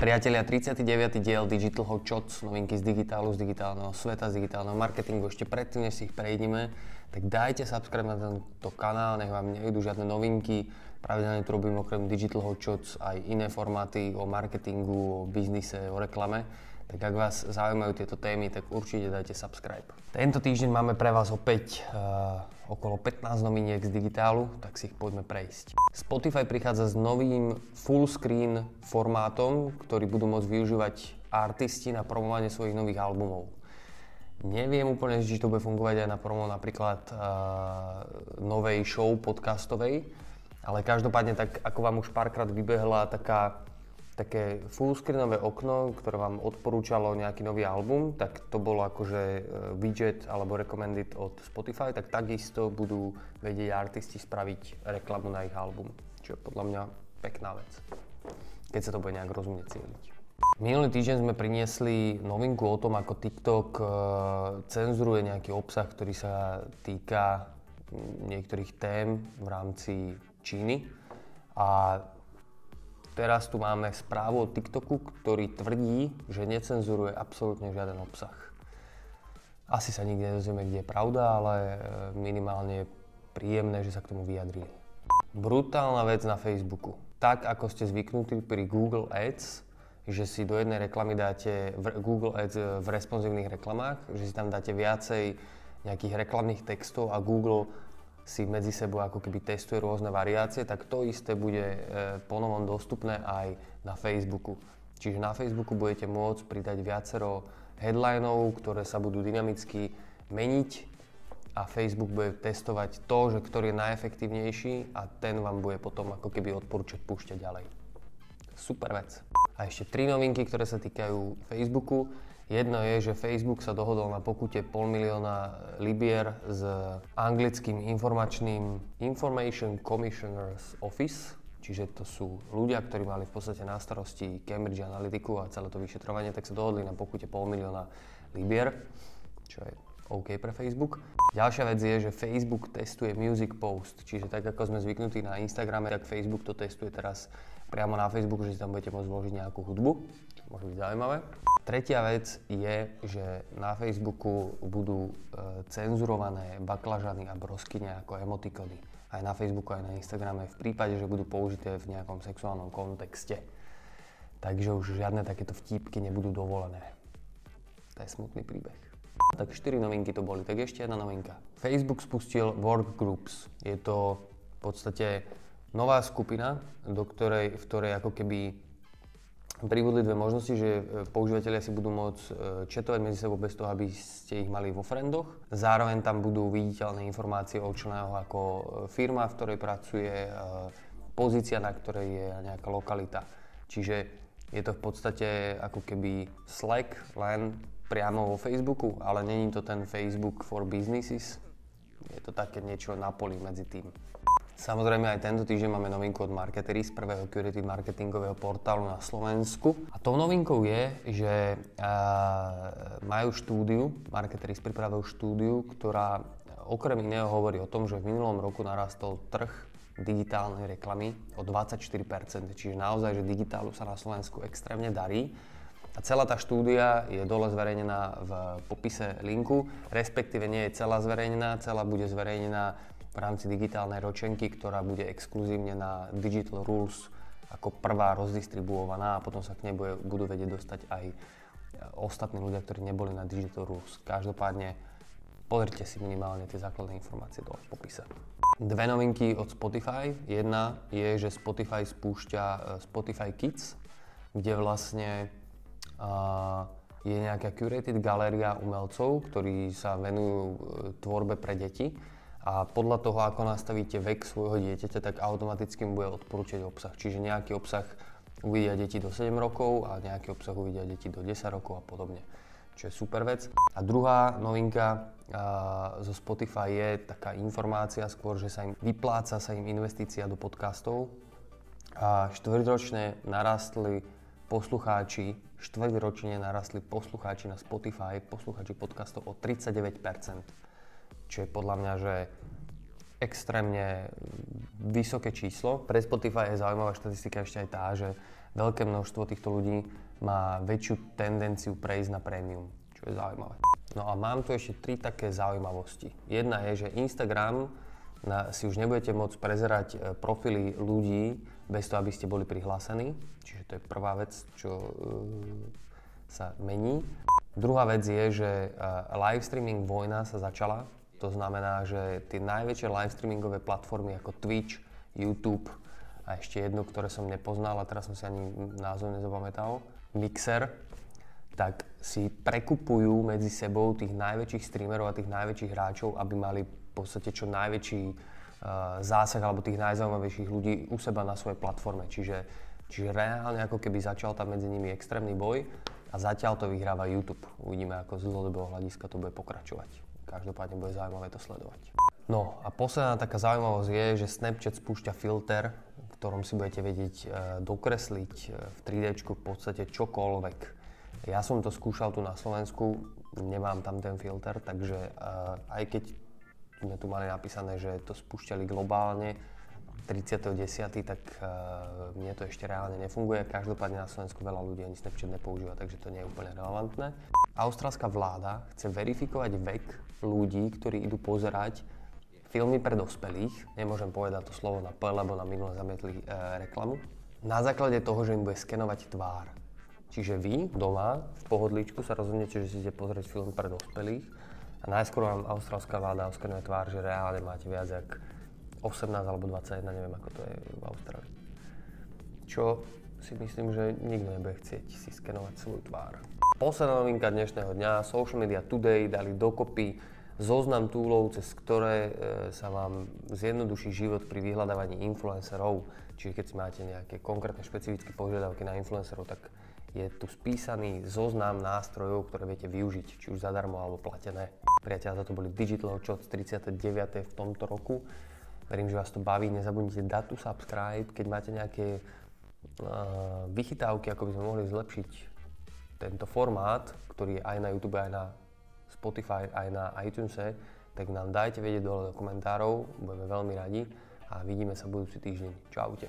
Priatelia, 39. diel Digital Hot Shots, novinky z digitálu, z digitálneho sveta, z digitálneho marketingu. Ešte predtým, než si ich prejdeme, tak dajte subscribe na tento kanál, nech vám nejdú žiadne novinky. Pravidelne tu robím okrem Digital Hot Shots aj iné formáty o marketingu, o biznise, o reklame. Tak ak vás zaujímajú tieto témy, tak určite dajte subscribe. Tento týždeň máme pre vás opäť uh, okolo 15 noviniek z digitálu, tak si ich poďme prejsť. Spotify prichádza s novým full screen formátom, ktorý budú môcť využívať artisti na promovanie svojich nových albumov. Neviem úplne, či to bude fungovať aj na promo napríklad uh, novej show podcastovej, ale každopádne tak ako vám už párkrát vybehla taká také fullscreenové okno, ktoré vám odporúčalo nejaký nový album, tak to bolo akože e, widget alebo recommended od Spotify, tak takisto budú vedieť artisti spraviť reklamu na ich album. Čo je podľa mňa pekná vec, keď sa to bude nejak rozumne cieliť. Minulý týždeň sme priniesli novinku o tom, ako TikTok e, cenzuruje nejaký obsah, ktorý sa týka niektorých tém v rámci Číny. A Teraz tu máme správu od TikToku, ktorý tvrdí, že necenzuruje absolútne žiaden obsah. Asi sa nikdy nedozvieme, kde je pravda, ale e, minimálne je príjemné, že sa k tomu vyjadrí. Brutálna vec na Facebooku. Tak, ako ste zvyknutí pri Google Ads, že si do jednej reklamy dáte v Google Ads v responsívnych reklamách, že si tam dáte viacej nejakých reklamných textov a Google si medzi sebou ako keby testuje rôzne variácie, tak to isté bude e, ponovom dostupné aj na Facebooku. Čiže na Facebooku budete môcť pridať viacero headlinov, ktoré sa budú dynamicky meniť a Facebook bude testovať to, že ktorý je najefektívnejší a ten vám bude potom ako keby odporúčať púšťať ďalej. Super vec. A ešte tri novinky, ktoré sa týkajú Facebooku. Jedno je, že Facebook sa dohodol na pokute pol milióna libier s anglickým informačným Information Commissioner's Office, čiže to sú ľudia, ktorí mali v podstate na starosti Cambridge Analytiku a celé to vyšetrovanie, tak sa dohodli na pokute pol milióna libier, čo je OK pre Facebook. Ďalšia vec je, že Facebook testuje Music Post, čiže tak ako sme zvyknutí na Instagrame, tak Facebook to testuje teraz priamo na Facebooku, že si tam budete môcť vložiť nejakú hudbu, čo môže byť zaujímavé. Tretia vec je, že na Facebooku budú e, cenzurované baklažany a broskyne ako emotikony. Aj na Facebooku, aj na Instagrame v prípade, že budú použité v nejakom sexuálnom kontexte. Takže už žiadne takéto vtípky nebudú dovolené. To je smutný príbeh. Tak 4 novinky to boli, tak ešte jedna novinka. Facebook spustil Workgroups. Je to v podstate nová skupina, do ktorej, v ktorej ako keby pribudli dve možnosti, že e, používateľia si budú môcť e, četovať medzi sebou bez toho, aby ste ich mali vo friendoch. Zároveň tam budú viditeľné informácie o členého ako e, firma, v ktorej pracuje, pozícia, na ktorej je nejaká lokalita. Čiže je to v podstate ako keby Slack, len priamo vo Facebooku, ale není to ten Facebook for businesses. Je to také niečo na poli medzi tým. Samozrejme aj tento týždeň máme novinku od Marketery z prvého curated marketingového portálu na Slovensku. A tou novinkou je, že uh, majú štúdiu, Marketery pripravujú štúdiu, ktorá okrem iného hovorí o tom, že v minulom roku narastol trh digitálnej reklamy o 24%, čiže naozaj, že digitálu sa na Slovensku extrémne darí. A celá tá štúdia je dole zverejnená v popise linku, respektíve nie je celá zverejnená, celá bude zverejnená v rámci digitálnej ročenky, ktorá bude exkluzívne na Digital Rules ako prvá rozdistribuovaná a potom sa k nej bude, budú vedieť dostať aj e, ostatní ľudia, ktorí neboli na Digital Rules. Každopádne pozrite si minimálne tie základné informácie v popise. Dve novinky od Spotify. Jedna je, že Spotify spúšťa e, Spotify Kids, kde vlastne uh, je nejaká curated galéria umelcov, ktorí sa venujú tvorbe pre deti a podľa toho, ako nastavíte vek svojho dieťaťa, tak automaticky mu bude odporúčať obsah. Čiže nejaký obsah uvidia deti do 7 rokov a nejaký obsah uvidia deti do 10 rokov a podobne. Čo je super vec. A druhá novinka a, zo Spotify je taká informácia skôr, že sa im vypláca sa im investícia do podcastov. A štvrťročne narastli poslucháči, štvrťročne narastli poslucháči na Spotify, poslucháči podcastov o 39% čo je podľa mňa, že extrémne vysoké číslo. Pre Spotify je zaujímavá štatistika ešte aj tá, že veľké množstvo týchto ľudí má väčšiu tendenciu prejsť na prémium, čo je zaujímavé. No a mám tu ešte tri také zaujímavosti. Jedna je, že Instagram na, si už nebudete môcť prezerať e, profily ľudí bez toho, aby ste boli prihlásení. Čiže to je prvá vec, čo uh, sa mení. Druhá vec je, že uh, live streaming vojna sa začala. To znamená, že tie najväčšie live streamingové platformy ako Twitch, YouTube a ešte jednu, ktoré som nepoznal a teraz som si ani názov nezapamätal, Mixer, tak si prekupujú medzi sebou tých najväčších streamerov a tých najväčších hráčov, aby mali podstate čo najväčší uh, zásah alebo tých najzaujímavejších ľudí u seba na svojej platforme. Čiže, čiže reálne ako keby začal tam medzi nimi extrémny boj a zatiaľ to vyhráva YouTube. Uvidíme, ako z dlhodobého hľadiska to bude pokračovať. Každopádne bude zaujímavé to sledovať. No a posledná taká zaujímavosť je, že Snapchat spúšťa filter, v ktorom si budete vedieť uh, dokresliť uh, v 3D v podstate čokoľvek. Ja som to skúšal tu na Slovensku, nemám tam ten filter, takže uh, aj keď sme tu mali napísané, že to spúšťali globálne 30.10., tak mne to ešte reálne nefunguje. Každopádne na Slovensku veľa ľudí ani Snapchat nepoužíva, takže to nie je úplne relevantné. Austrálska vláda chce verifikovať vek ľudí, ktorí idú pozerať filmy pre dospelých. Nemôžem povedať to slovo na P, lebo na minule zamietli uh, reklamu. Na základe toho, že im bude skenovať tvár. Čiže vy doma v pohodličku sa rozhodnete, že si idete pozrieť film pre dospelých a najskôr vám austrálska vláda oskenuje tvár, že reálne máte viac jak 18 alebo 21, neviem ako to je v Austrálii. Čo si myslím, že nikto nebude chcieť si skenovať svoju tvár. Posledná novinka dnešného dňa, Social Media Today dali dokopy zoznam túlov, cez ktoré e, sa vám zjednoduší život pri vyhľadávaní influencerov. Čiže keď si máte nejaké konkrétne špecifické požiadavky na influencerov, tak je tu spísaný zoznam nástrojov, ktoré viete využiť, či už zadarmo alebo platené. Priatelia, to boli Digital Shots 39. v tomto roku. Verím, že vás to baví. Nezabudnite dať tu subscribe, keď máte nejaké uh, vychytávky, ako by sme mohli zlepšiť tento formát, ktorý je aj na YouTube, aj na Spotify, aj na iTunes, tak nám dajte vedieť dole do komentárov, budeme veľmi radi a vidíme sa budúci týždeň. Čaute.